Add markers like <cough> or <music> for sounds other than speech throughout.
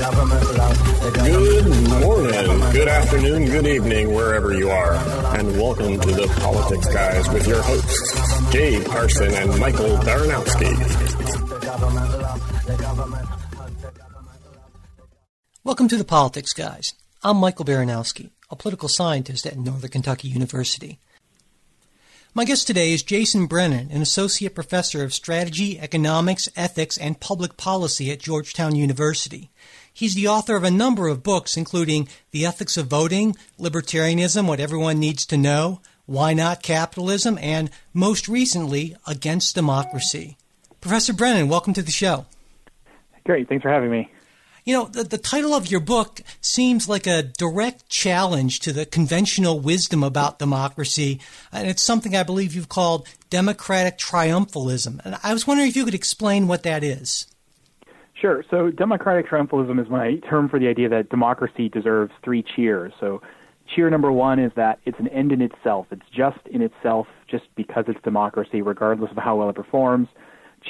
Good morning, good afternoon, good evening, wherever you are, and welcome to the Politics Guys with your hosts, Gabe Carson and Michael Baranowski. Welcome to the Politics Guys. I'm Michael Baranowski, a political scientist at Northern Kentucky University. My guest today is Jason Brennan, an associate professor of strategy, economics, ethics, and public policy at Georgetown University. He's the author of a number of books, including The Ethics of Voting, Libertarianism What Everyone Needs to Know, Why Not Capitalism, and most recently, Against Democracy. Professor Brennan, welcome to the show. Great. Thanks for having me. You know, the, the title of your book seems like a direct challenge to the conventional wisdom about democracy, and it's something I believe you've called democratic triumphalism. And I was wondering if you could explain what that is. Sure. So, democratic triumphalism is my term for the idea that democracy deserves three cheers. So, cheer number one is that it's an end in itself. It's just in itself, just because it's democracy, regardless of how well it performs.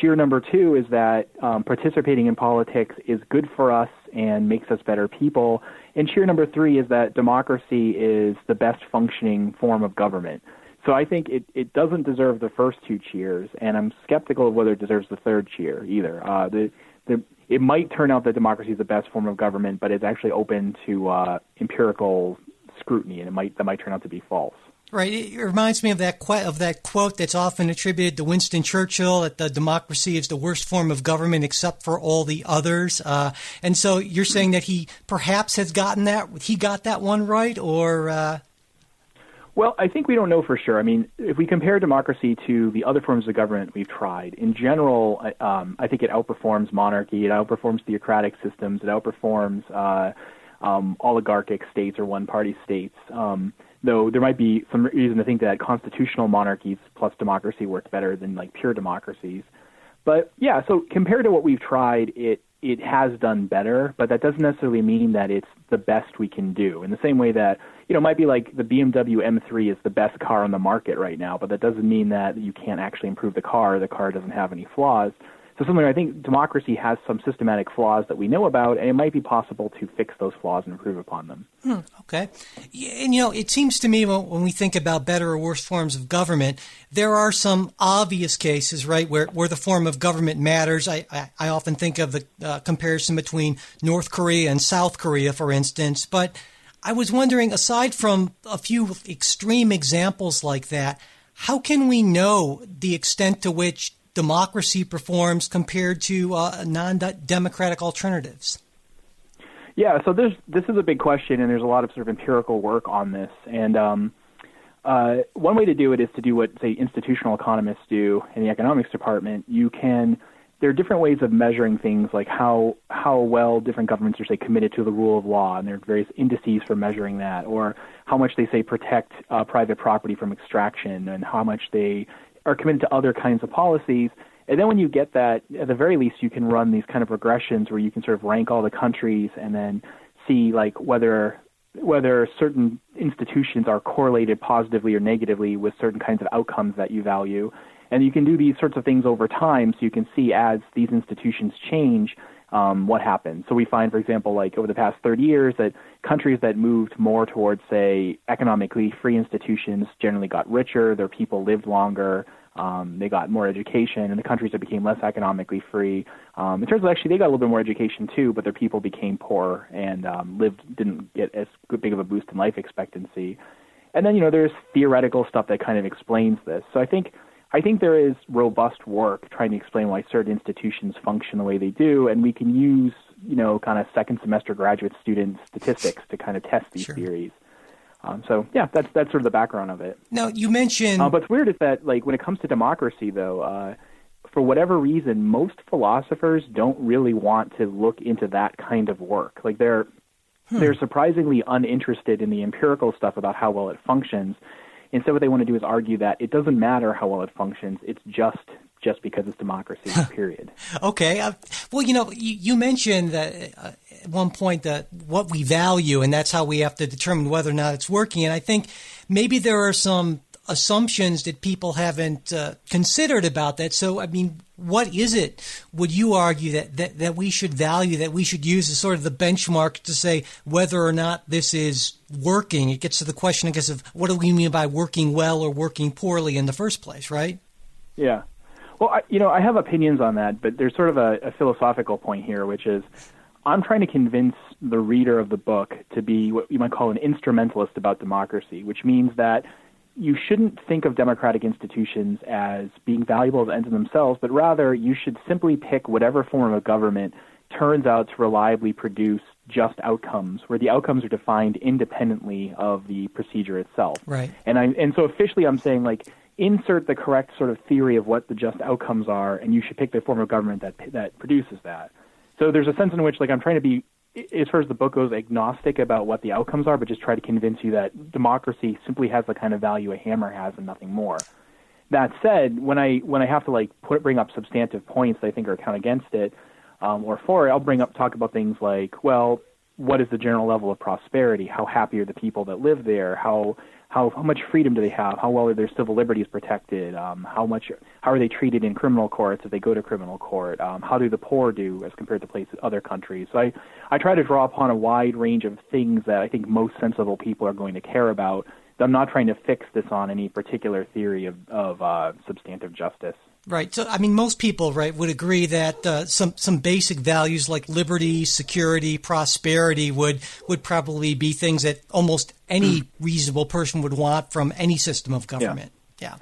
Cheer number two is that um, participating in politics is good for us and makes us better people. And cheer number three is that democracy is the best functioning form of government. So I think it, it doesn't deserve the first two cheers, and I'm skeptical of whether it deserves the third cheer either. Uh, the, the, it might turn out that democracy is the best form of government, but it's actually open to uh, empirical scrutiny, and it might that might turn out to be false. Right. It reminds me of that qu- of that quote that's often attributed to Winston Churchill that the democracy is the worst form of government except for all the others. Uh, and so you're saying that he perhaps has gotten that he got that one right, or uh... well, I think we don't know for sure. I mean, if we compare democracy to the other forms of government we've tried, in general, um, I think it outperforms monarchy, it outperforms theocratic systems, it outperforms uh, um, oligarchic states or one-party states. Um, though there might be some reason to think that constitutional monarchies plus democracy work better than like pure democracies. But yeah, so compared to what we've tried, it it has done better, but that doesn't necessarily mean that it's the best we can do. In the same way that you know, it might be like the BMW M3 is the best car on the market right now, but that doesn't mean that you can't actually improve the car. The car doesn't have any flaws. So something I think democracy has some systematic flaws that we know about, and it might be possible to fix those flaws and improve upon them. Hmm, okay, and you know, it seems to me when we think about better or worse forms of government, there are some obvious cases, right, where where the form of government matters. I I, I often think of the uh, comparison between North Korea and South Korea, for instance, but I was wondering, aside from a few extreme examples like that, how can we know the extent to which democracy performs compared to uh, non-democratic alternatives? Yeah, so there's this is a big question, and there's a lot of sort of empirical work on this. And um, uh, one way to do it is to do what say institutional economists do in the economics department. You can there are different ways of measuring things like how how well different governments are say committed to the rule of law, and there are various indices for measuring that, or how much they say protect uh, private property from extraction, and how much they are committed to other kinds of policies. And then when you get that, at the very least, you can run these kind of regressions where you can sort of rank all the countries and then see like whether whether certain institutions are correlated positively or negatively with certain kinds of outcomes that you value. And you can do these sorts of things over time, so you can see as these institutions change um, what happens. So we find, for example, like over the past 30 years, that countries that moved more towards, say, economically free institutions generally got richer, their people lived longer, um, they got more education, and the countries that became less economically free, um, in terms of actually they got a little bit more education too, but their people became poor and um, lived didn't get as big of a boost in life expectancy. And then you know there's theoretical stuff that kind of explains this. So I think I think there is robust work trying to explain why certain institutions function the way they do, and we can use, you know, kind of second semester graduate student statistics to kind of test these sure. theories. Um, so yeah, that's that's sort of the background of it. Now you mentioned, uh, but what's weird is that like when it comes to democracy, though, uh, for whatever reason, most philosophers don't really want to look into that kind of work. Like they're hmm. they're surprisingly uninterested in the empirical stuff about how well it functions Instead, what they want to do is argue that it doesn't matter how well it functions; it's just just because it's democracy. <laughs> period. okay. Uh, well, you know, you, you mentioned that uh, at one point that what we value, and that's how we have to determine whether or not it's working. And I think maybe there are some assumptions that people haven't uh, considered about that. So, I mean, what is it, would you argue, that, that, that we should value, that we should use as sort of the benchmark to say whether or not this is working? It gets to the question, I guess, of what do we mean by working well or working poorly in the first place, right? Yeah. Well, I, you know, I have opinions on that, but there's sort of a, a philosophical point here, which is I'm trying to convince the reader of the book to be what you might call an instrumentalist about democracy, which means that you shouldn't think of democratic institutions as being valuable as ends in themselves, but rather you should simply pick whatever form of government turns out to reliably produce just outcomes, where the outcomes are defined independently of the procedure itself. Right. And I and so officially I'm saying like insert the correct sort of theory of what the just outcomes are, and you should pick the form of government that that produces that. So there's a sense in which like I'm trying to be as far as the book goes, agnostic about what the outcomes are, but just try to convince you that democracy simply has the kind of value a hammer has and nothing more. That said, when I when I have to like put bring up substantive points that I think are count against it um, or for it, I'll bring up talk about things like, well, what is the general level of prosperity? How happy are the people that live there? How how how much freedom do they have? How well are their civil liberties protected? Um, how much how are they treated in criminal courts if they go to criminal court? Um, how do the poor do as compared to places other countries? So I I try to draw upon a wide range of things that I think most sensible people are going to care about. I'm not trying to fix this on any particular theory of of uh, substantive justice. Right. So, I mean, most people, right, would agree that uh, some some basic values like liberty, security, prosperity would would probably be things that almost any reasonable person would want from any system of government. Yeah.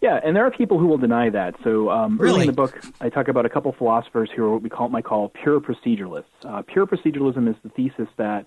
Yeah, yeah and there are people who will deny that. So um, really? early in the book, I talk about a couple philosophers who are what we call might call pure proceduralists. Uh, pure proceduralism is the thesis that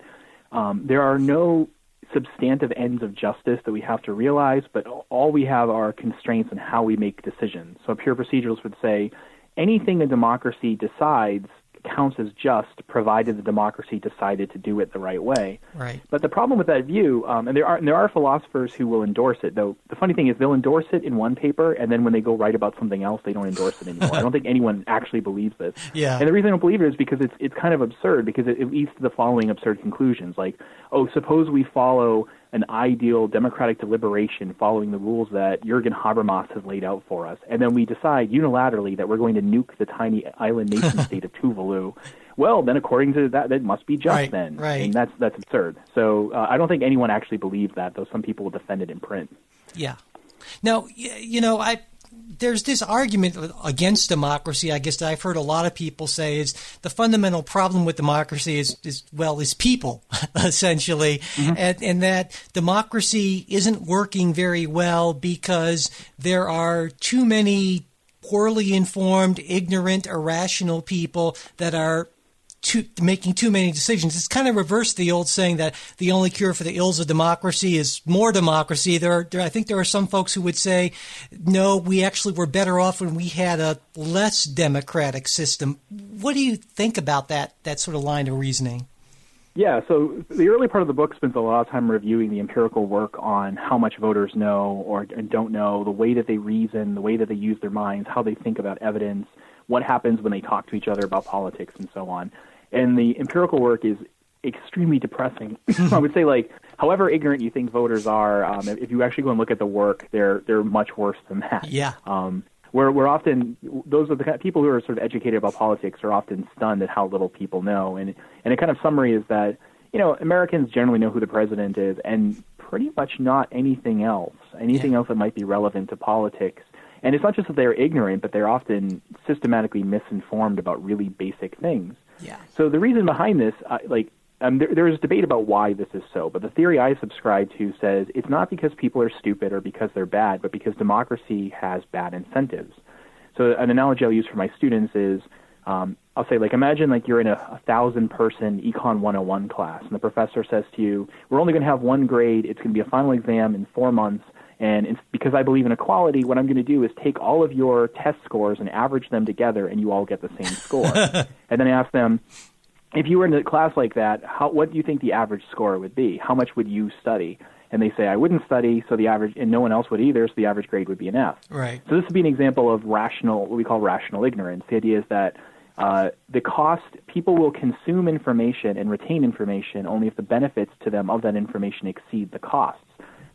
um, there are no substantive ends of justice that we have to realize, but all we have are constraints on how we make decisions. So pure proceduralist would say anything a democracy decides counts as just, provided the democracy decided to do it the right way. Right. But the problem with that view, um, and there are and there are philosophers who will endorse it. Though the funny thing is, they'll endorse it in one paper, and then when they go write about something else, they don't endorse it anymore. I don't think anyone actually believes this. <laughs> Yeah. And the reason I don't believe it is because it's it's kind of absurd because it, it leads to the following absurd conclusions. Like, oh, suppose we follow an ideal democratic deliberation following the rules that Jurgen Habermas has laid out for us, and then we decide unilaterally that we're going to nuke the tiny island nation <laughs> state of Tuvalu. Well, then according to that, that must be just Right, then, right. and that's that's absurd. So uh, I don't think anyone actually believes that, though some people will defend it in print. Yeah. Now, you know, I there's this argument against democracy. I guess that I've heard a lot of people say is the fundamental problem with democracy is, is well, is people <laughs> essentially, mm-hmm. and, and that democracy isn't working very well because there are too many poorly informed, ignorant, irrational people that are too, making too many decisions. It's kind of reversed the old saying that the only cure for the ills of democracy is more democracy. There, are, there, I think there are some folks who would say, no, we actually were better off when we had a less democratic system. What do you think about that? That sort of line of reasoning. Yeah, so the early part of the book spends a lot of time reviewing the empirical work on how much voters know or don't know, the way that they reason, the way that they use their minds, how they think about evidence, what happens when they talk to each other about politics, and so on. And the empirical work is extremely depressing. <laughs> I would say, like, however ignorant you think voters are, um, if you actually go and look at the work, they're they're much worse than that. Yeah. Um, we're we're often those are the kind of people who are sort of educated about politics are often stunned at how little people know. And and a kind of summary is that you know Americans generally know who the president is, and pretty much not anything else, anything Yeah. else that might be relevant to politics. And it's not just that they're ignorant, but they're often systematically misinformed about really basic things. Yeah. So the reason behind this, like, um, there, there is debate about why this is so, but the theory I subscribe to says it's not because people are stupid or because they're bad, but because democracy has bad incentives. So an analogy I'll use for my students is, um, I'll say, like, imagine like you're in a, a thousand person Econ 101 class, and the professor says to you, "We're only going to have one grade. It's going to be a final exam in four months." And it's because I believe in equality, what I'm going to do is take all of your test scores and average them together, and you all get the same score. <laughs> and then I ask them, if you were in a class like that, how, what do you think the average score would be? How much would you study? And they say, I wouldn't study, so the average, and no one else would either, so the average grade would be an F. Right. So this would be an example of rational, what we call rational ignorance. The idea is that uh, the cost, people will consume information and retain information only if the benefits to them of that information exceed the costs.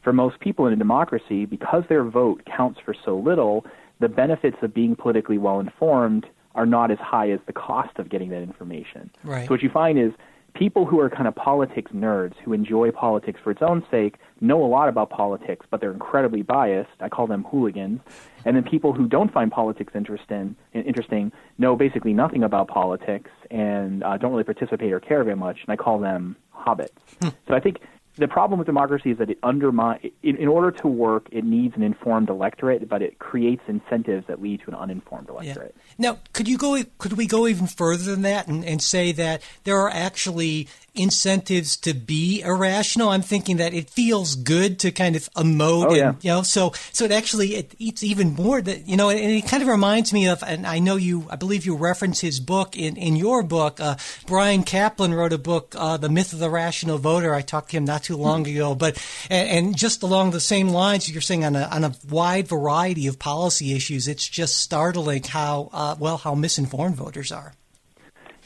For most people in a democracy, because their vote counts for so little, the benefits of being politically well informed are not as high as the cost of getting that information. Right. So what you find is people who are kind of politics nerds who enjoy politics for its own sake know a lot about politics, but they're incredibly biased. I call them hooligans. And then people who don't find politics interesting, interesting know basically nothing about politics and uh, don't really participate or care very much, and I call them hobbits. Hmm. so I think the problem with democracy is that it undermines. In, in, order to work, it needs an informed electorate, but it creates incentives that lead to an uninformed electorate. Yeah. Now, could you go? Could we go even further than that and, and say that there are actually incentives to be irrational. I'm thinking that it feels good to kind of emote, oh, yeah. and, you know, so so it actually it, it's even more that you know, and it kind of reminds me of, and I know you, I believe you reference his book in in your book. Uh, Bryan Caplan wrote a book, uh, The Myth of the Rational Voter. I talked to him not too long ago, but and, and just along the same lines, you're saying on a on a wide variety of policy issues, it's just startling how uh, well how misinformed voters are.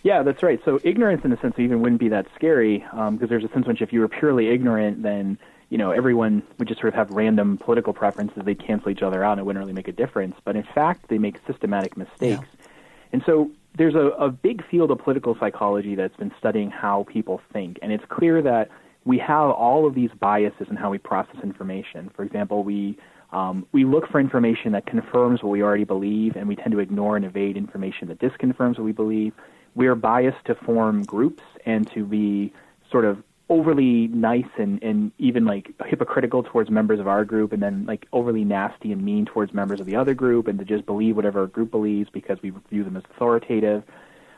Yeah, that's right. So ignorance, in a sense, even wouldn't be that scary because um, there's a sense in which if you were purely ignorant, then you know everyone would just sort of have random political preferences. They'd cancel each other out, and it wouldn't really make a difference. But in fact, they make systematic mistakes. Yeah. And so there's a, a big field of political psychology that's been studying how people think, and it's clear that we have all of these biases in how we process information. For example, we um, we look for information that confirms what we already believe, and we tend to ignore and evade information that disconfirms what we believe we are biased to form groups and to be sort of overly nice and, and even like hypocritical towards members of our group and then like overly nasty and mean towards members of the other group and to just believe whatever our group believes because we view them as authoritative.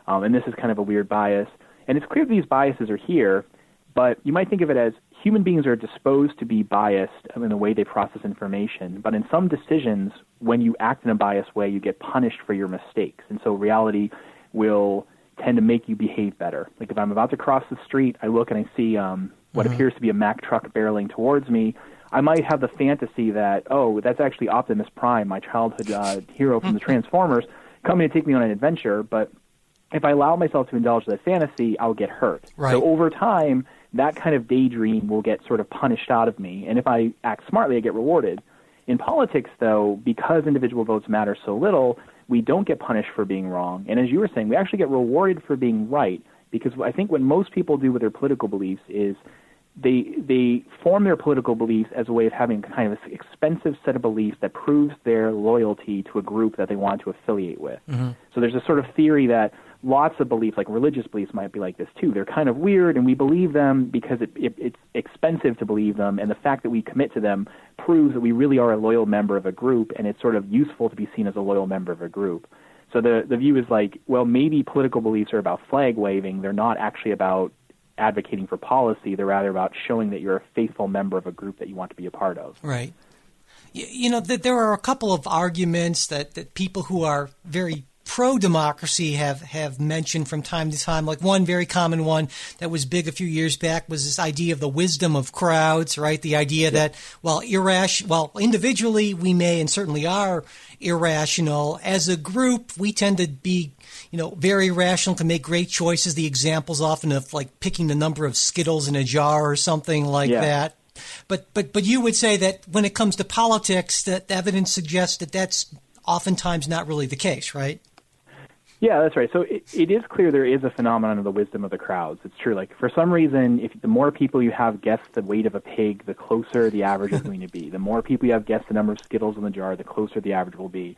Um, and this is kind of a weird bias. And it's clear these biases are here, but you might think of it as human beings are disposed to be biased in the way they process information. But in some decisions, when you act in a biased way, you get punished for your mistakes. And so reality will tend to make you behave better. Like if I'm about to cross the street, I look and I see um, what mm-hmm. appears to be a Mack truck barreling towards me. I might have the fantasy that, oh, that's actually Optimus Prime, my childhood uh, hero from the Transformers, coming to take me on an adventure. But if I allow myself to indulge that fantasy, I'll get hurt. Right. So over time, that kind of daydream will get sort of punished out of me. And if I act smartly, I get rewarded. In politics, though, because individual votes matter so little, we don't get punished for being wrong. And as you were saying, we actually get rewarded for being right because I think what most people do with their political beliefs is they they form their political beliefs as a way of having kind of an expensive set of beliefs that proves their loyalty to a group that they want to affiliate with. Mm-hmm. So there's a sort of theory that lots of beliefs, like religious beliefs, might be like this too. They're kind of weird, and we believe them because it, it, it's expensive to believe them, and the fact that we commit to them proves that we really are a loyal member of a group, and it's sort of useful to be seen as a loyal member of a group. So the the view is like, well, maybe political beliefs are about flag waving. They're not actually about advocating for policy. They're rather about showing that you're a faithful member of a group that you want to be a part of. Right. You know, that there are a couple of arguments that, that people who are very pro democracy have, have mentioned from time to time. Like one very common one that was big a few years back was this idea of the wisdom of crowds, right? The idea that while irrational, well, individually we may and certainly are irrational, as a group we tend to be, you know, very rational to make great choices. The examples often of like picking the number of Skittles in a jar or something like yeah. that. But but but you would say that when it comes to politics, that evidence suggests that that's oftentimes not really the case, right? Yeah, that's right. So it, it is clear there is a phenomenon of the wisdom of the crowds. It's true. Like for some reason, if the more people you have guess the weight of a pig, the closer the average is <laughs> going to be. The more people you have guess the number of skittles in the jar, the closer the average will be.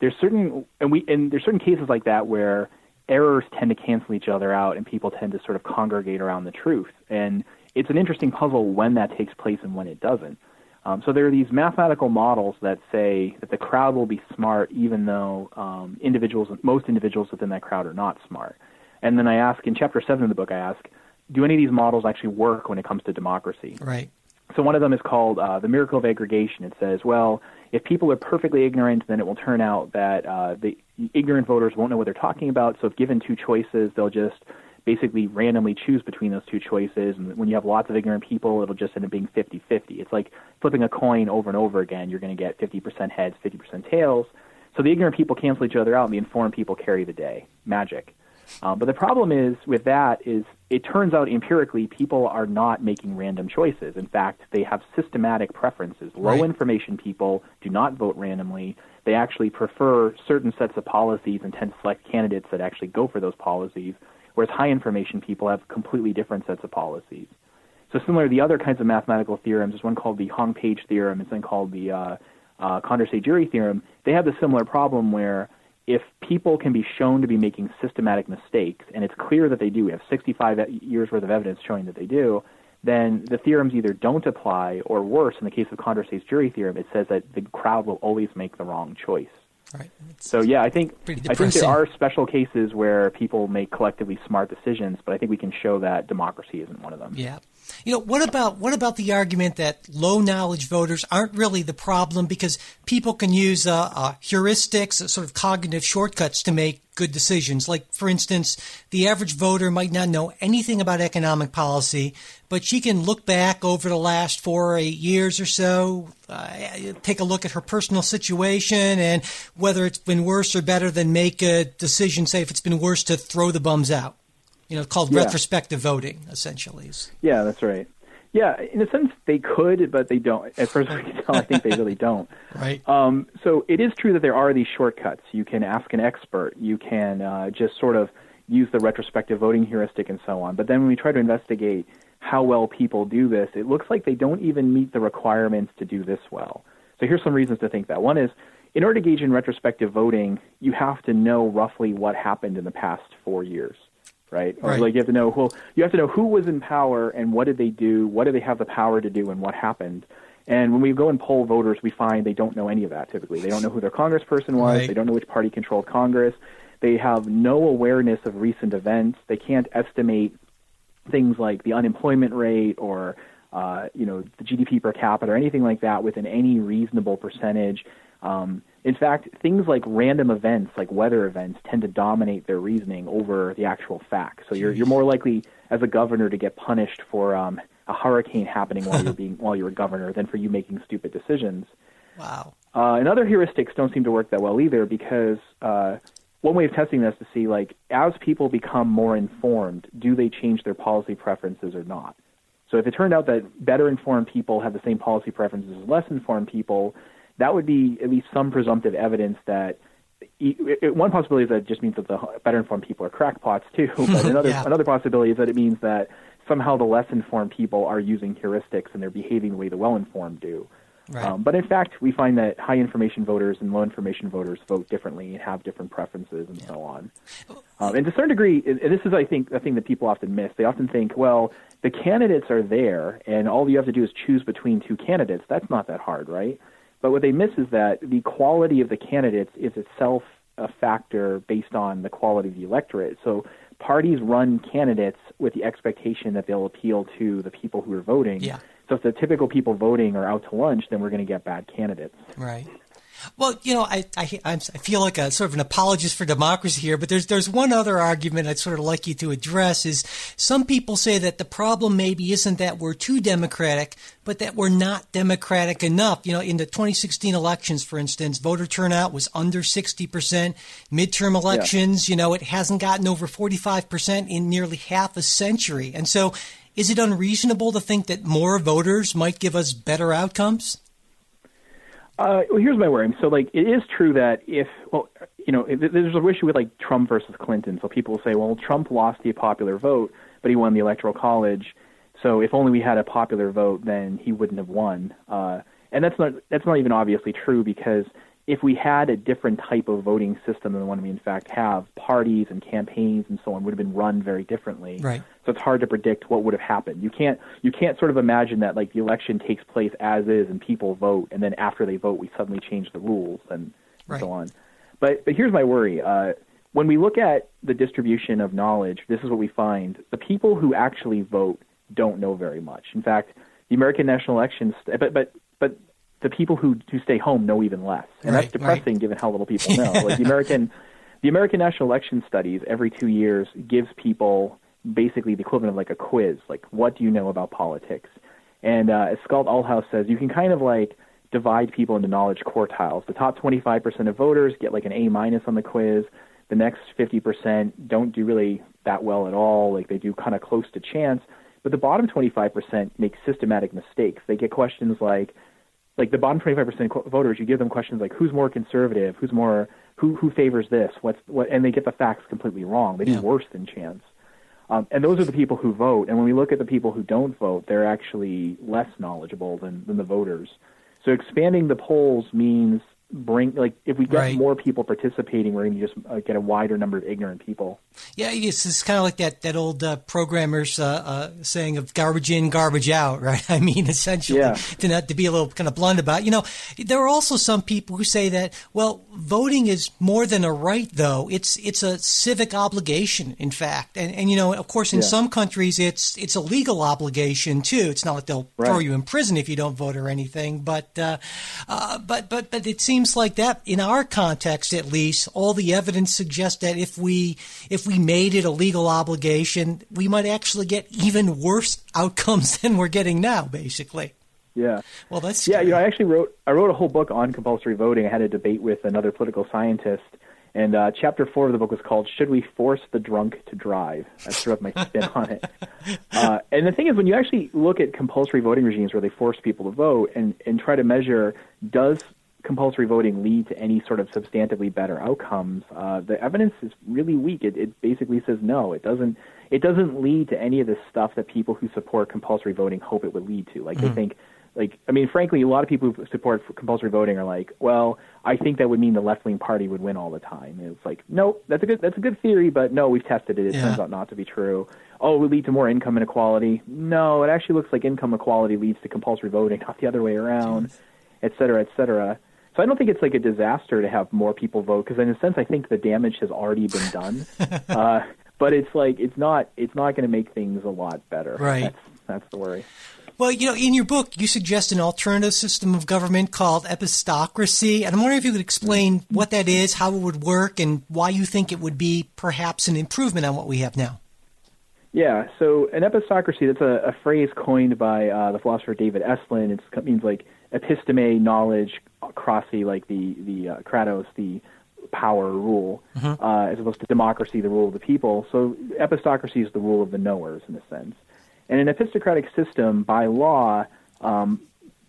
There's certain and we and there's certain cases like that where errors tend to cancel each other out and people tend to sort of congregate around the truth. And it's an interesting puzzle when that takes place and when it doesn't. Um, so there are these mathematical models that say that the crowd will be smart even though um, individuals, most individuals within that crowd are not smart. And then I ask in chapter seven of the book, I ask, do any of these models actually work when it comes to democracy? Right. So one of them is called uh, the miracle of aggregation. It says, well, if people are perfectly ignorant, then it will turn out that uh, the ignorant voters won't know what they're talking about. So if given two choices, they'll just basically randomly choose between those two choices. And when you have lots of ignorant people, it'll just end up being 50 50. It's like flipping a coin over and over again. You're going to get 50% heads, 50% tails. So the ignorant people cancel each other out, and the informed people carry the day. Magic. Um, but the problem is with that is it turns out empirically people are not making random choices. In fact, they have systematic preferences. Low Right. information people do not vote randomly. They actually prefer certain sets of policies and tend to select candidates that actually go for those policies, whereas high information people have completely different sets of policies. So similar to the other kinds of mathematical theorems, there's one called the Hong-Page theorem, and something called the uh, uh, Condorcet-Jury theorem. They have the similar problem where if people can be shown to be making systematic mistakes, and it's clear that they do, we have 65 e- years worth of evidence showing that they do, then the theorems either don't apply, or worse, in the case of Condorcet's jury theorem, it says that the crowd will always make the wrong choice. Right. It's- So yeah, I think I think there are special cases where people make collectively smart decisions, but I think we can show that democracy isn't one of them. Yeah. You know, what about what about the argument that low knowledge voters aren't really the problem because people can use uh, uh, heuristics, uh, sort of cognitive shortcuts to make good decisions. Like, for instance, the average voter might not know anything about economic policy, but she can look back over the last four or eight years or so, uh, take a look at her personal situation, and whether it's been worse or better, then make a decision. Say if it's been worse, to throw the bums out. You know, called Yeah. retrospective voting, essentially. Yeah, that's right. Yeah, in a sense they could, but they don't. As far as I can tell, I think they really don't. <laughs> Right. Um, so it is true that there are these shortcuts. You can ask an expert. You can uh, just sort of use the retrospective voting heuristic and so on. But then when we try to investigate how well people do this, it looks like they don't even meet the requirements to do this well. So here's some reasons to think that. One is, in order to engage in retrospective voting, you have to know roughly what happened in the past four years, right? Or Right. like you have to know who you have to know who was in power and what did they do, what did they have the power to do, and what happened. And when we go and poll voters, we find they don't know any of that typically. They don't know who their congressperson was. Right. They don't know which party controlled Congress. They have no awareness of recent events. They can't estimate things like the unemployment rate or uh, you know the GDP per capita or anything like that within any reasonable percentage. Um, in fact, things like random events, like weather events, tend to dominate their reasoning over the actual facts. So you're you're more likely as a governor to get punished for um, a hurricane happening while you're <laughs> being while you're a governor than for you making stupid decisions. Wow. Uh, and other heuristics don't seem to work that well either because uh, one way of testing this is to see like as people become more informed, do they change their policy preferences or not? So if it turned out that better informed people have the same policy preferences as less informed people, that would be at least some presumptive evidence that e- it- one possibility is that it just means that the better informed people are crackpots too. <laughs> But another Yeah. another possibility is that it means that somehow the less informed people are using heuristics and they're behaving the way the well informed do. Right. Um, but in fact, we find that high information voters and low information voters vote differently and have different preferences and so on. Um, and to a certain degree, and this is, I think, a thing that people often miss. They often think, well, the candidates are there, and all you have to do is choose between two candidates. That's not that hard, right? But what they miss is that the quality of the candidates is itself a factor based on the quality of the electorate. So parties run candidates with the expectation that they'll appeal to the people who are voting. Yeah. So if the typical people voting are out to lunch, then we're going to get bad candidates. Right. Well, you know, I, I I'm, I feel like a sort of an apologist for democracy here, but there's there's one other argument I'd sort of like you to address is some people say that the problem maybe isn't that we're too democratic, but that we're not democratic enough. You know, in the 2016 elections, for instance, voter turnout was under 60 percent. Midterm elections, you know, it hasn't gotten over 45 percent in nearly half a century, and so. Is it unreasonable to think that more voters might give us better outcomes? Uh, well, here's my worry. So, like, it is true that if, well, you know, there's a issue with like Trump versus Clinton. So people say, well, Trump lost the popular vote, but he won the electoral college. So if only we had a popular vote, then he wouldn't have won. Uh, and that's not that's not even obviously true because if we had a different type of voting system than the one we in fact have, parties and campaigns and so on would have been run very differently. Right. So it's hard to predict what would have happened. You can't you can't sort of imagine that like the election takes place as is and people vote and then after they vote we suddenly change the rules and, Right. so on. But but here's my worry. Uh, when we look at the distribution of knowledge, this is what we find: the people who actually vote don't know very much. In fact, the American national elections, but but but the people who who stay home know even less, and Right, that's depressing given how little people <laughs> know. like the American the American national election studies every two years gives people basically the equivalent of like a quiz, like what do you know about politics? And uh, as Scott Althaus says, you can kind of like divide people into knowledge quartiles. The top 25% of voters get like an A minus on the quiz. The next 50% don't do really that well at all. Like they do kind of close to chance. But the bottom 25% make systematic mistakes. They get questions like, like the bottom 25% of voters, you give them questions like who's more conservative, who's more who who favors this, what's what, and they get the facts completely wrong. They do yeah. worse than chance. Um, and those are the people who vote. And when we look at the people who don't vote, they're actually less knowledgeable than, than the voters. So expanding the polls means bring like if we get right. more people participating, we're going to just uh, get a wider number of ignorant people. Yeah, it's, it's kind of like that that old uh, programmer's uh, uh, saying of garbage in, garbage out, <laughs> right? I mean, essentially, yeah. to not to be a little kind of blunt about. You know, there are also some people who say that well, voting is more than a right, though. It's it's a civic obligation, in fact, and and you know, of course, in yeah. some countries, it's it's a legal obligation too. It's not that they'll right. throw you in prison if you don't vote or anything, but uh, uh, but but but it seems seems like that, in our context at least, all the evidence suggests that if we if we made it a legal obligation, we might actually get even worse <laughs> outcomes than we're getting now, basically. Yeah. Well, that's yeah. You know, I actually wrote I wrote a whole book on compulsory voting. I had a debate with another political scientist, and uh, chapter four of the book was called "Should We Force the Drunk to Drive?" I threw up my spin on it. <laughs> Uh, and the thing is, when you actually look at compulsory voting regimes where they force people to vote and and try to measure does compulsory voting lead to any sort of substantively better outcomes, uh, the evidence is really weak. It, it basically says no. It doesn't. It doesn't lead to any of the stuff that people who support compulsory voting hope it would lead to. Like mm-hmm. they think, like I mean, frankly, a lot of people who support compulsory voting are like, well, I think that would mean the left wing party would win all the time. And it's like, no, that's a good that's a good theory, but no, we've tested it. It yeah. turns out not to be true. Oh, it would lead to more income inequality. No, it actually looks like income equality leads to compulsory voting, <laughs> not the other way around, et cetera, et cetera. So I don't think it's like a disaster to have more people vote because in a sense I think the damage has already been done. <laughs> uh, but it's like it's not it's not going to make things a lot better. Right. That's, that's the worry. Well, you know, in your book, you suggest an alternative system of government called epistocracy, and I'm wondering if you could explain what that is, how it would work, and why you think it would be perhaps an improvement on what we have now. Yeah, so an epistocracy, that's a, a phrase coined by uh, the philosopher David Estlund. it means like episteme, knowledge, krasi, like the, the uh, kratos, the power rule, mm-hmm. uh, as opposed to democracy, the rule of the people. So epistocracy is the rule of the knowers, in a sense. And in an epistocratic system, by law, um,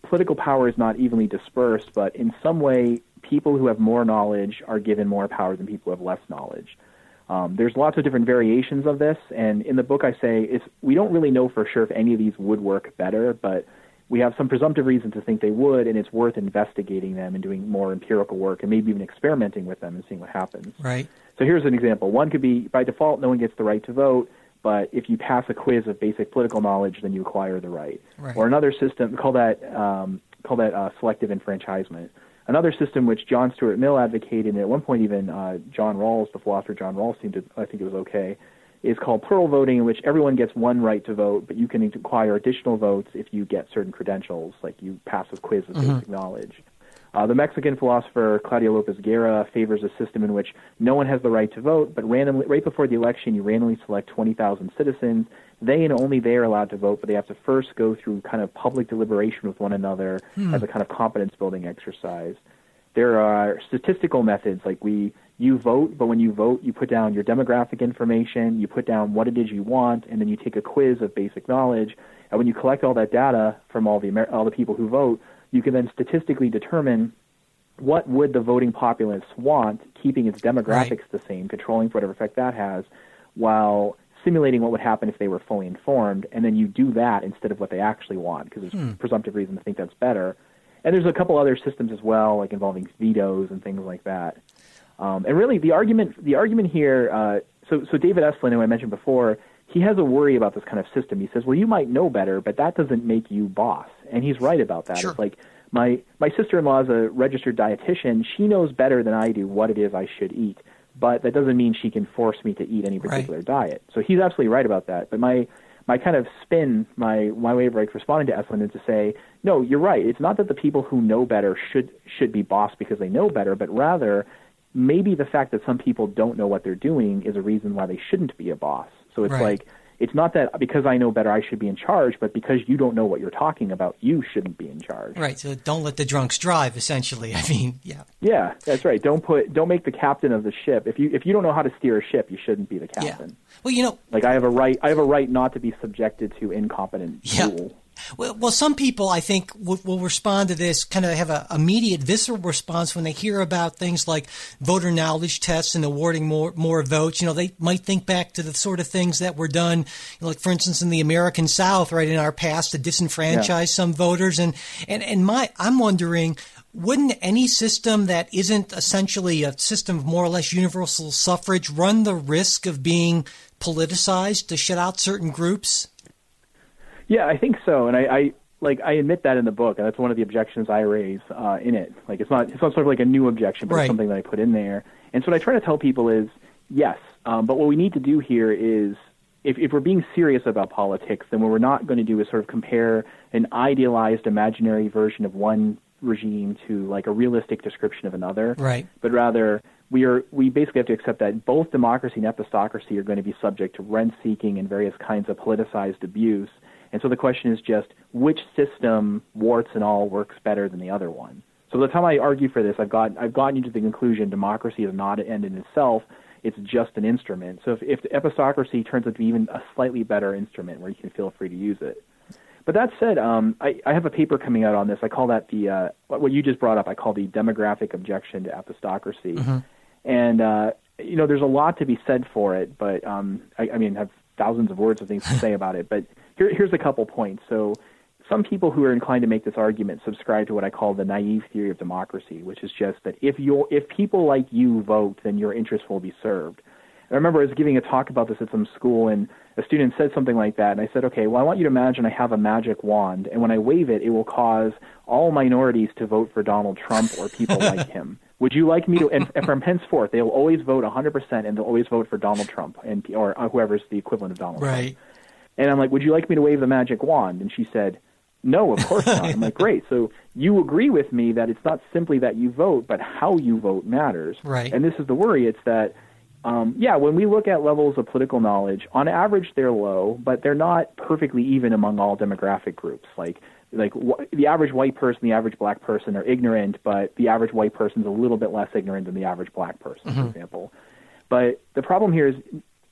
political power is not evenly dispersed, but in some way, people who have more knowledge are given more power than people who have less knowledge. Um, there's lots of different variations of this, and in the book I say it's, we don't really know for sure if any of these would work better, but we have some presumptive reason to think they would, and it's worth investigating them and doing more empirical work and maybe even experimenting with them and seeing what happens. Right. So here's an example. One could be by default, no one gets the right to vote, but if you pass a quiz of basic political knowledge, then you acquire the right. right. Or another system, call that um, call that uh, selective enfranchisement. Another system which John Stuart Mill advocated, and at one point even uh, John Rawls, the philosopher John Rawls, seemed to I think it was okay, is called plural voting, in which everyone gets one right to vote, but you can acquire additional votes if you get certain credentials, like you pass a quiz of mm-hmm. basic knowledge. Uh, the Mexican philosopher Claudio Lopez Guerra favors a system in which no one has the right to vote, but randomly, right before the election, you randomly select 20,000 citizens. They and only they are allowed to vote, but they have to first go through kind of public deliberation with one another hmm. as a kind of competence building exercise. There are statistical methods like we you vote, but when you vote, you put down your demographic information, you put down what it is you want, and then you take a quiz of basic knowledge. And when you collect all that data from all the all the people who vote, you can then statistically determine what would the voting populace want, keeping its demographics right. the same, controlling for whatever effect that has, while simulating what would happen if they were fully informed. And then you do that instead of what they actually want, because there's hmm. presumptive reason to think that's better. And there's a couple other systems as well, like involving vetoes and things like that. Um, and really, the argument the argument here. Uh, so so David Estlund, who I mentioned before, he has a worry about this kind of system. He says, well, you might know better, but that doesn't make you boss. And he's right about that. Sure. It's like my my sister-in-law is a registered dietitian. She knows better than I do what it is I should eat, but that doesn't mean she can force me to eat any particular right. diet. So he's absolutely right about that. But my my kind of spin, my my way of like responding to Estlund is to say, no, you're right. It's not that the people who know better should should be boss because they know better, but rather maybe the fact that some people don't know what they're doing is a reason why they shouldn't be a boss. So it's right. like it's not that because I know better I should be in charge, but because you don't know what you're talking about, you shouldn't be in charge. Right. So don't let the drunks drive. Essentially, <laughs> I mean, yeah. Yeah, that's right. Don't put don't make the captain of the ship. If you if you don't know how to steer a ship, you shouldn't be the captain. Yeah. Well, you know, like I have a right I have a right not to be subjected to incompetent yeah. rule. Well, well, some people I think will, will respond to this kind of have an immediate visceral response when they hear about things like voter knowledge tests and awarding more more votes. You know, they might think back to the sort of things that were done, you know, like for instance in the American South, right in our past, to disenfranchise yeah. some voters. And and and my I'm wondering wouldn't any system that isn't essentially a system of more or less universal suffrage run the risk of being politicized to shut out certain groups? Yeah, I think so, and I, I like I admit that in the book, and that's one of the objections I raise uh, in it. Like it's not it's not sort of like a new objection, but right. it's something that I put in there. And so what I try to tell people is yes, um, but what we need to do here is if, if we're being serious about politics, then what we're not going to do is sort of compare an idealized, imaginary version of one regime to like a realistic description of another. Right. But rather, we are we basically have to accept that both democracy and epistocracy are going to be subject to rent seeking and various kinds of politicized abuse. And so the question is just which system, warts and all, works better than the other one. So by the time I argue for this, I've got I've gotten you to the conclusion democracy is not an end in itself. It's just an instrument. So if, if the epistocracy turns out to be even a slightly better instrument, where you can feel free to use it. But that said, um, I, I have a paper coming out on this. I call that the uh, what you just brought up. I call the demographic objection to epistocracy. Mm-hmm. And uh, you know, there's a lot to be said for it. But um, I, I mean, I have thousands of words of things to say about it. But here, here's a couple points. So, some people who are inclined to make this argument subscribe to what I call the naive theory of democracy, which is just that if you if people like you vote, then your interests will be served. I remember I was giving a talk about this at some school, and a student said something like that, and I said, "Okay, well, I want you to imagine I have a magic wand, and when I wave it, it will cause all minorities to vote for Donald Trump or people <laughs> like him. Would you like me to?" And, and from henceforth, they will always vote 100%, and they'll always vote for Donald Trump and or uh, whoever's the equivalent of Donald right. Trump. And I'm like, would you like me to wave the magic wand? And she said, no, of course not. I'm like, <laughs> great. So you agree with me that it's not simply that you vote, but how you vote matters. Right. And this is the worry. It's that, um, yeah, when we look at levels of political knowledge, on average they're low, but they're not perfectly even among all demographic groups. Like, like wh- the average white person, the average black person are ignorant, but the average white person is a little bit less ignorant than the average black person, mm-hmm. for example. But the problem here is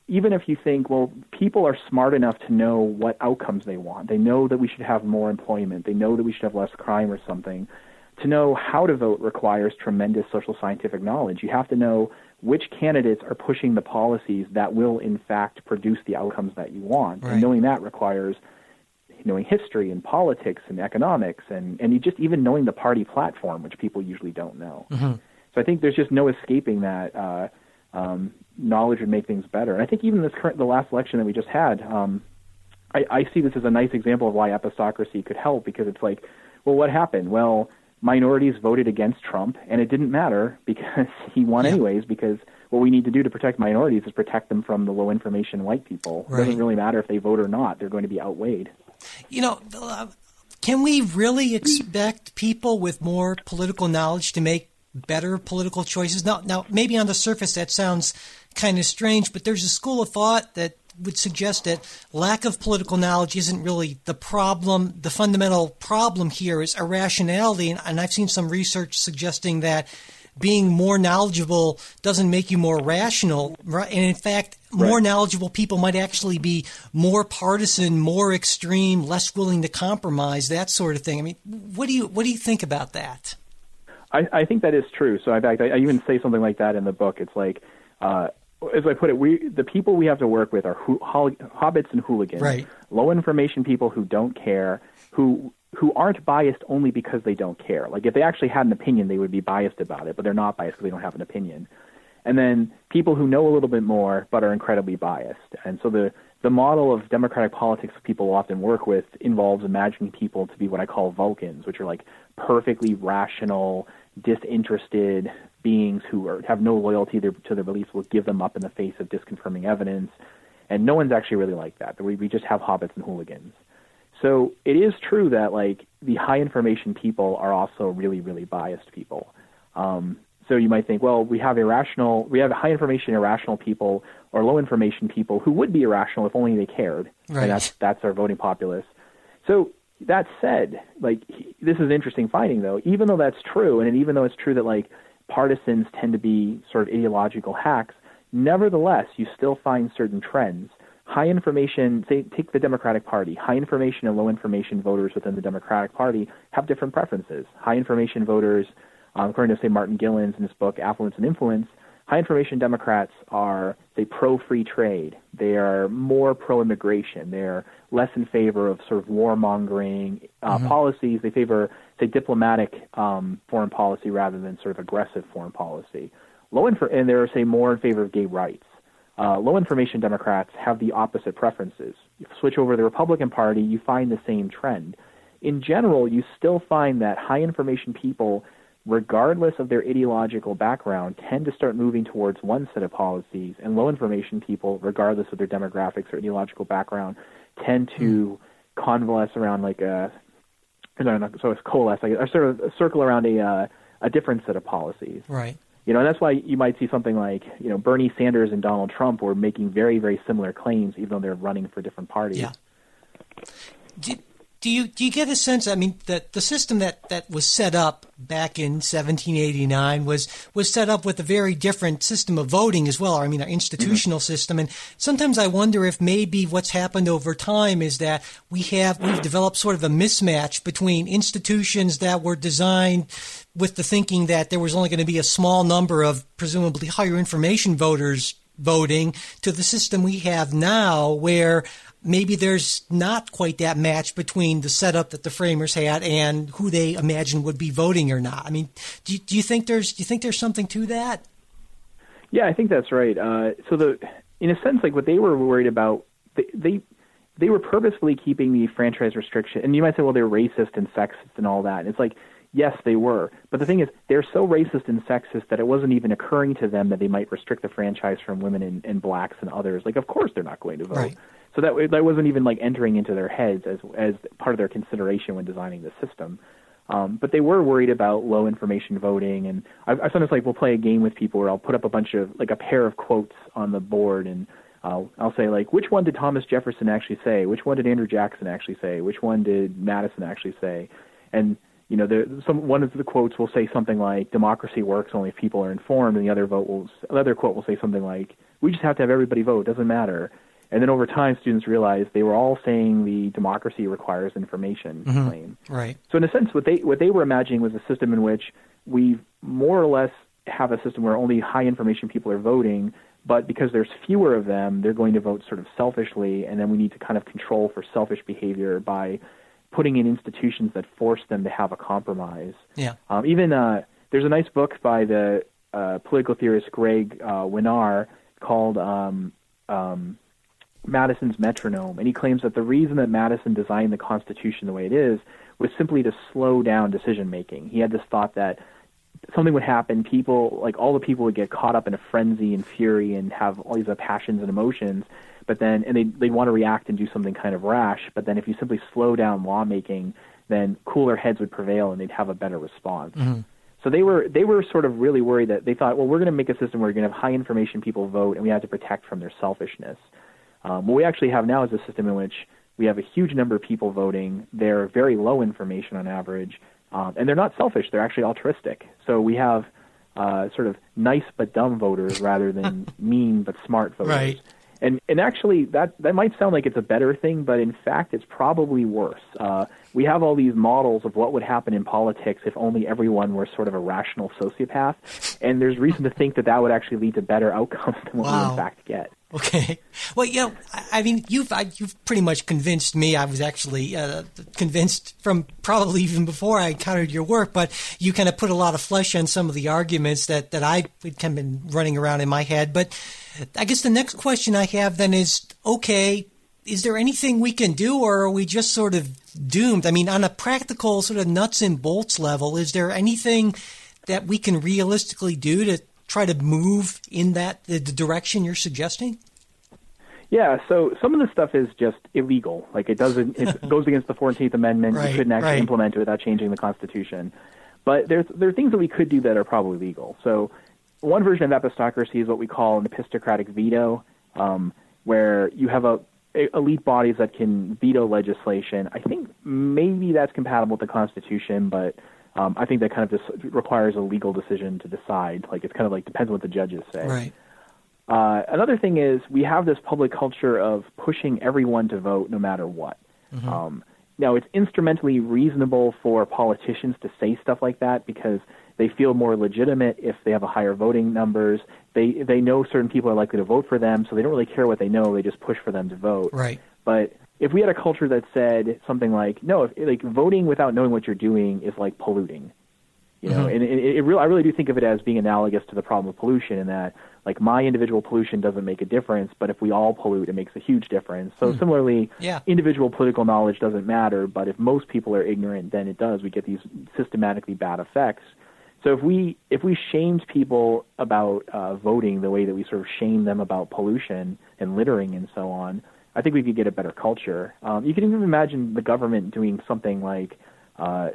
even if you think, well, people are smart enough to know what outcomes they want, they know that we should have more employment, they know that we should have less crime or something. To know how to vote requires tremendous social scientific knowledge. You have to know which candidates are pushing the policies that will, in fact, produce the outcomes that you want. Right. And knowing that requires knowing history and politics and economics and, and you just even knowing the party platform, which people usually don't know. Mm-hmm. So I think there's just no escaping that. Uh, um, knowledge would make things better. And I think even this current, the last election that we just had, um, I, I see this as a nice example of why epistocracy could help because it's like, well, what happened? Well, minorities voted against Trump, and it didn't matter <laughs> because he won yeah. anyways. Because what we need to do to protect minorities is protect them from the low information white people. Right. It doesn't really matter if they vote or not; they're going to be outweighed. You know. Uh, can we really expect people with more political knowledge to make better political choices. Now, now maybe on the surface that sounds kind of strange, but there's a school of thought that would suggest that lack of political knowledge isn't really the problem. The fundamental problem here is irrationality, and, and I've seen some research suggesting that being more knowledgeable doesn't make you more rational. Right? And in fact, more right. knowledgeable people might actually be more partisan, more extreme, less willing to compromise, that sort of thing. I mean, what do you what do you think about that? I, I think that is true. So in fact, I, I even say something like that in the book. It's like, uh, as I put it, we the people we have to work with are ho- hobbits and hooligans, right. low information people who don't care, who who aren't biased only because they don't care. Like if they actually had an opinion, they would be biased about it, but they're not biased because they don't have an opinion. And then people who know a little bit more but are incredibly biased. And so the the model of democratic politics people often work with involves imagining people to be what I call Vulcans, which are like perfectly rational, disinterested beings who are, have no loyalty to, to their beliefs, will give them up in the face of disconfirming evidence. And no one's actually really like that. We, we just have hobbits and hooligans. So it is true that like the high information people are also really, really biased people. Um, So you might think, well, we have irrational, we have high information irrational people or low information people who would be irrational if only they cared. Right. And that's that's our voting populace. So that said, like this is interesting finding though. Even though that's true, and even though it's true that like partisans tend to be sort of ideological hacks, nevertheless, you still find certain trends. High information, say, take the Democratic Party. High information and low information voters within the Democratic Party have different preferences. High information voters, um, according to say Martin Gilens in his book Affluence and Influence, high information Democrats are say pro free trade. They are more pro immigration. They're less in favor of sort of warmongering uh, mm-hmm. policies. They favor say diplomatic um, foreign policy rather than sort of aggressive foreign policy. Low inf- and they're say more in favor of gay rights. Uh, low information Democrats have the opposite preferences. You switch over to the Republican Party, you find the same trend. In general, you still find that high information people regardless of their ideological background, tend to start moving towards one set of policies, and low information people, regardless of their demographics or ideological background, tend to mm. convalesce around like a so it's coalesce, like, or sort of circle around a uh, a different set of policies. Right. You know, and that's why you might see something like, you know, Bernie Sanders and Donald Trump were making very, very similar claims, even though they're running for different parties. Yeah. Do, do you do you get a sense? I mean, that the system that, that was set up back in 1789 was was set up with a very different system of voting as well. I mean, our institutional mm-hmm. system, and sometimes I wonder if maybe what's happened over time is that we have we've developed sort of a mismatch between institutions that were designed with the thinking that there was only going to be a small number of presumably higher information voters voting to the system we have now where maybe there's not quite that match between the setup that the framers had and who they imagined would be voting or not. I mean, do you, do you think there's do you think there's something to that? Yeah, I think that's right. Uh, so the in a sense, like what they were worried about, they, they they were purposefully keeping the franchise restriction. And you might say, well, they're racist and sexist and all that. And it's like, yes, they were. But the thing is, they're so racist and sexist that it wasn't even occurring to them that they might restrict the franchise from women and, and blacks and others. Like, of course, they're not going to vote. Right. So that that wasn't even like entering into their heads as as part of their consideration when designing the system. Um, but they were worried about low information voting, and I, I sometimes like we'll play a game with people where I'll put up a bunch of like a pair of quotes on the board, and I'll I'll say like which one did Thomas Jefferson actually say, which one did Andrew Jackson actually say, which one did Madison actually say, and you know, there, some one of the quotes will say something like "democracy works only if people are informed," and the other vote will the other quote will say something like "we just have to have everybody vote, it doesn't matter." And then over time, students realized they were all saying the democracy requires information mm-hmm. claim. Right. So in a sense, what they what they were imagining was a system in which we more or less have a system where only high information people are voting, but because there's fewer of them, they're going to vote sort of selfishly, and then we need to kind of control for selfish behavior by putting in institutions that force them to have a compromise. Yeah. Um, even uh, there's a nice book by the uh, political theorist Greg uh, Weiner called um, um, Madison's metronome, and he claims that the reason that Madison designed the Constitution the way it is was simply to slow down decision making. He had this thought that something would happen, people like all the people would get caught up in a frenzy and fury and have all these passions and emotions, but then and they they want to react and do something kind of rash, but then if you simply slow down lawmaking, then cooler heads would prevail and they'd have a better response. Mm-hmm. So they were they were sort of really worried that they thought, well, we're going to make a system where we're going to have high information people vote, and we have to protect from their selfishness. Um, what we actually have now is a system in which we have a huge number of people voting. They're very low information on average, um, and they're not selfish. They're actually altruistic. So we have uh, sort of nice but dumb voters rather than <laughs> mean but smart voters. Right. And and actually that that might sound like it's a better thing, but in fact it's probably worse. Uh, we have all these models of what would happen in politics if only everyone were sort of a rational sociopath, and there's reason to think that that would actually lead to better <laughs> outcomes than what wow. we in fact get. Okay. <laughs> Well, you know, I, mean, you've I, you've pretty much convinced me. I was actually uh, convinced from probably even before I encountered your work, but you kind of put a lot of flesh on some of the arguments that that I had kind of been running around in my head. But I guess the next question I have then is, okay, is there anything we can do, or are we just sort of doomed? I mean, on a practical sort of nuts and bolts level, is there anything that we can realistically do to try to move in that the, the direction you're suggesting? Yeah, so some of this stuff is just illegal. Like it doesn't, it <laughs> goes against the Fourteenth Amendment. Right, you couldn't actually right. implement it without changing the Constitution. but there's there are things that we could do that are probably legal. So one version of epistocracy is what we call an epistocratic veto, um, where you have a, a, elite bodies that can veto legislation. I think maybe that's compatible with the Constitution, but um, I think that kind of just requires a legal decision to decide. Like it's kind of like depends on what the judges say. Right. Uh, another thing is we have this public culture of pushing everyone to vote no matter what. Mm-hmm. Um, now, it's instrumentally reasonable for politicians to say stuff like that because they feel more legitimate if they have a higher voting numbers. They they know certain people are likely to vote for them, so they don't really care what they know. They just push for them to vote. Right. But if we had a culture that said something like, "No, if, like voting without knowing what you're doing is like polluting," you know, mm-hmm. and it, it, really, I really do think of it as being analogous to the problem of pollution in that like my individual pollution doesn't make a difference, but if we all pollute, it makes a huge difference. So mm. similarly, yeah. individual political knowledge doesn't matter, but if most people are ignorant, then it does. We get these systematically bad effects. So if we if we shamed people about uh, voting the way that we sort of shame them about pollution and littering and so on, I think we could get a better culture. Um, you can even imagine the government doing something like. Uh,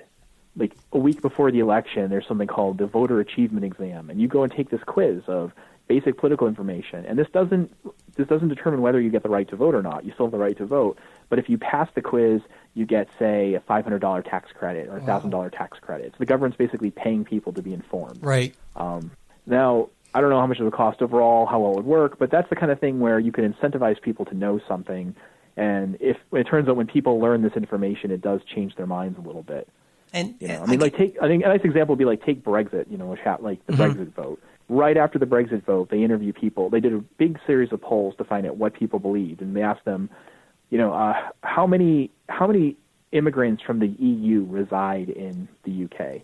like a week before the election, there's something called the voter achievement exam, and you go and take this quiz of basic political information. And this doesn't this doesn't determine whether you get the right to vote or not. You still have the right to vote, but if you pass the quiz, you get say a five hundred dollar tax credit or a thousand dollar tax credit. So the government's basically paying people to be informed. Right. Um, now I don't know how much it would cost overall, how well it would work, but that's the kind of thing where you can incentivize people to know something. And if it turns out when people learn this information, it does change their minds a little bit. And you know, I mean, I like take I think a nice example would be like take Brexit. You know, which ha- like the mm-hmm. Brexit vote right after the Brexit vote, they interviewed people. They did a big series of polls to find out what people believed, and they asked them, you know, uh, how many how many immigrants from the EU reside in the UK?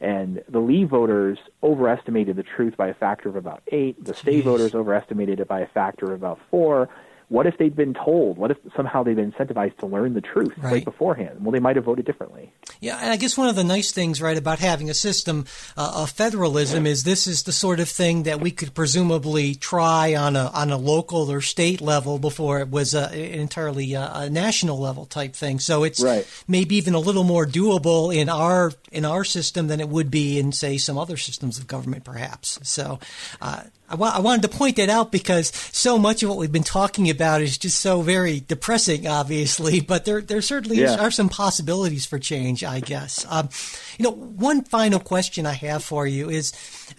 And the Leave voters overestimated the truth by a factor of about eight. The Stay Jeez. voters overestimated it by a factor of about four what if they'd been told? What if somehow they'd been incentivized to learn the truth right, right beforehand? Well, they might have voted differently. Yeah, and I guess one of the nice things, right, about having a system uh, of federalism is this is the sort of thing that we could presumably try on a on a local or state level before it was uh, entirely uh, a national level type thing. So it's right. maybe even a little more doable in our in our system than it would be in say some other systems of government, perhaps. So uh, I, wa- I wanted to point that out because so much of what we've been talking about is just so very depressing, obviously, <laughs> but there, there certainly yeah. are some possibilities for change, I guess. Um, you know, one final question I have for you is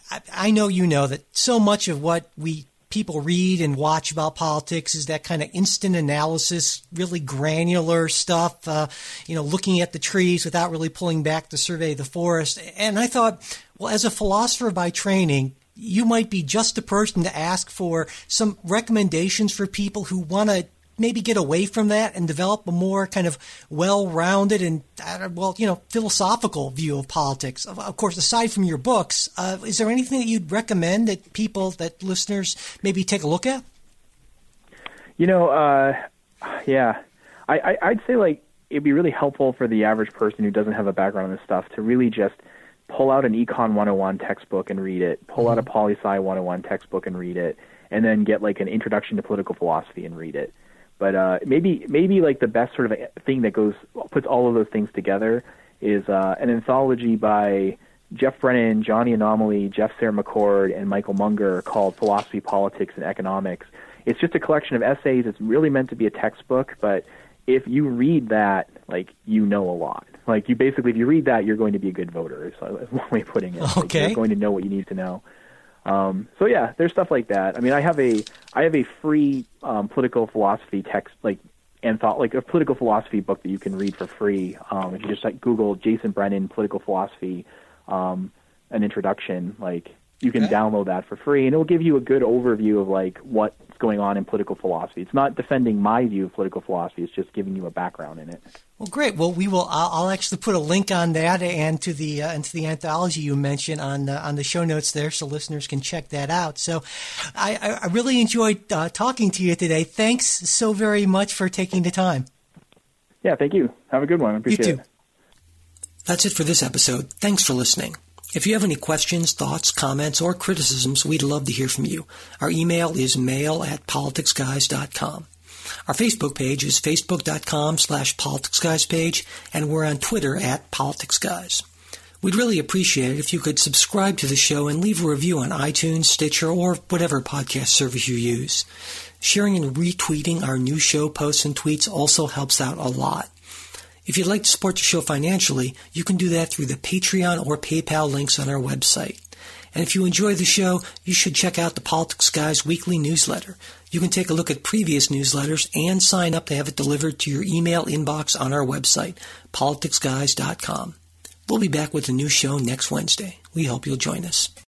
I, I know you know that so much of what we people read and watch about politics is that kind of instant analysis, really granular stuff, uh, you know, looking at the trees without really pulling back to survey the forest. And I thought, well, as a philosopher by training, you might be just the person to ask for some recommendations for people who want to maybe get away from that and develop a more kind of well-rounded and well, you know, philosophical view of politics. Of, course, aside from your books, uh, is there anything that you'd recommend that people, that listeners, maybe take a look at? You know, uh, yeah, I, I, would say like it'd be really helpful for the average person who doesn't have a background in this stuff to really just pull out an Econ 101 textbook and read it, pull mm-hmm. out a mm-hmm. Poli Sci 101 textbook and read it, and then get like an introduction to political philosophy and read it. But uh, maybe maybe like the best sort of thing that goes puts all of those things together is uh, an anthology by Jeff Brennan, Johnny Anomaly, Jeff Sayre-McCord, and Michael Munger called Philosophy, Politics, and Economics. It's just a collection of essays. It's really meant to be a textbook, but if you read that, like you know a lot. Like you basically, if you read that, you're going to be a good voter. Is one way of putting it. Like, okay. you're going to know what you need to know. Um, so yeah, there's stuff like that. I mean, I have a I have a free um, political philosophy text like and thought like a political philosophy book that you can read for free. Um, if you just like Google Jason Brennan political philosophy, um, an introduction, like you can okay. download that for free, and it will give you a good overview of like what's going on in political philosophy. It's not defending my view of political philosophy; it's just giving you a background in it. Well, great. Well, we will. I'll, I'll actually put a link on that and to the uh, and to the anthology you mentioned on uh, on the show notes there, so listeners can check that out. So, I, I really enjoyed uh, talking to you today. Thanks so very much for taking the time. Yeah, thank you. Have a good one. I appreciate you too. it. That's it for this episode. Thanks for listening. If you have any questions, thoughts, comments, or criticisms, we'd love to hear from you. Our email is mail at politicsguys.com. Our Facebook page is facebook.com slash politicsguys page, and we're on Twitter at politicsguys. We'd really appreciate it if you could subscribe to the show and leave a review on iTunes, Stitcher, or whatever podcast service you use. Sharing and retweeting our new show posts and tweets also helps out a lot. If you'd like to support the show financially, you can do that through the Patreon or PayPal links on our website. And if you enjoy the show, you should check out the Politics Guys weekly newsletter. You can take a look at previous newsletters and sign up to have it delivered to your email inbox on our website, politicsguys.com. We'll be back with a new show next Wednesday. We hope you'll join us.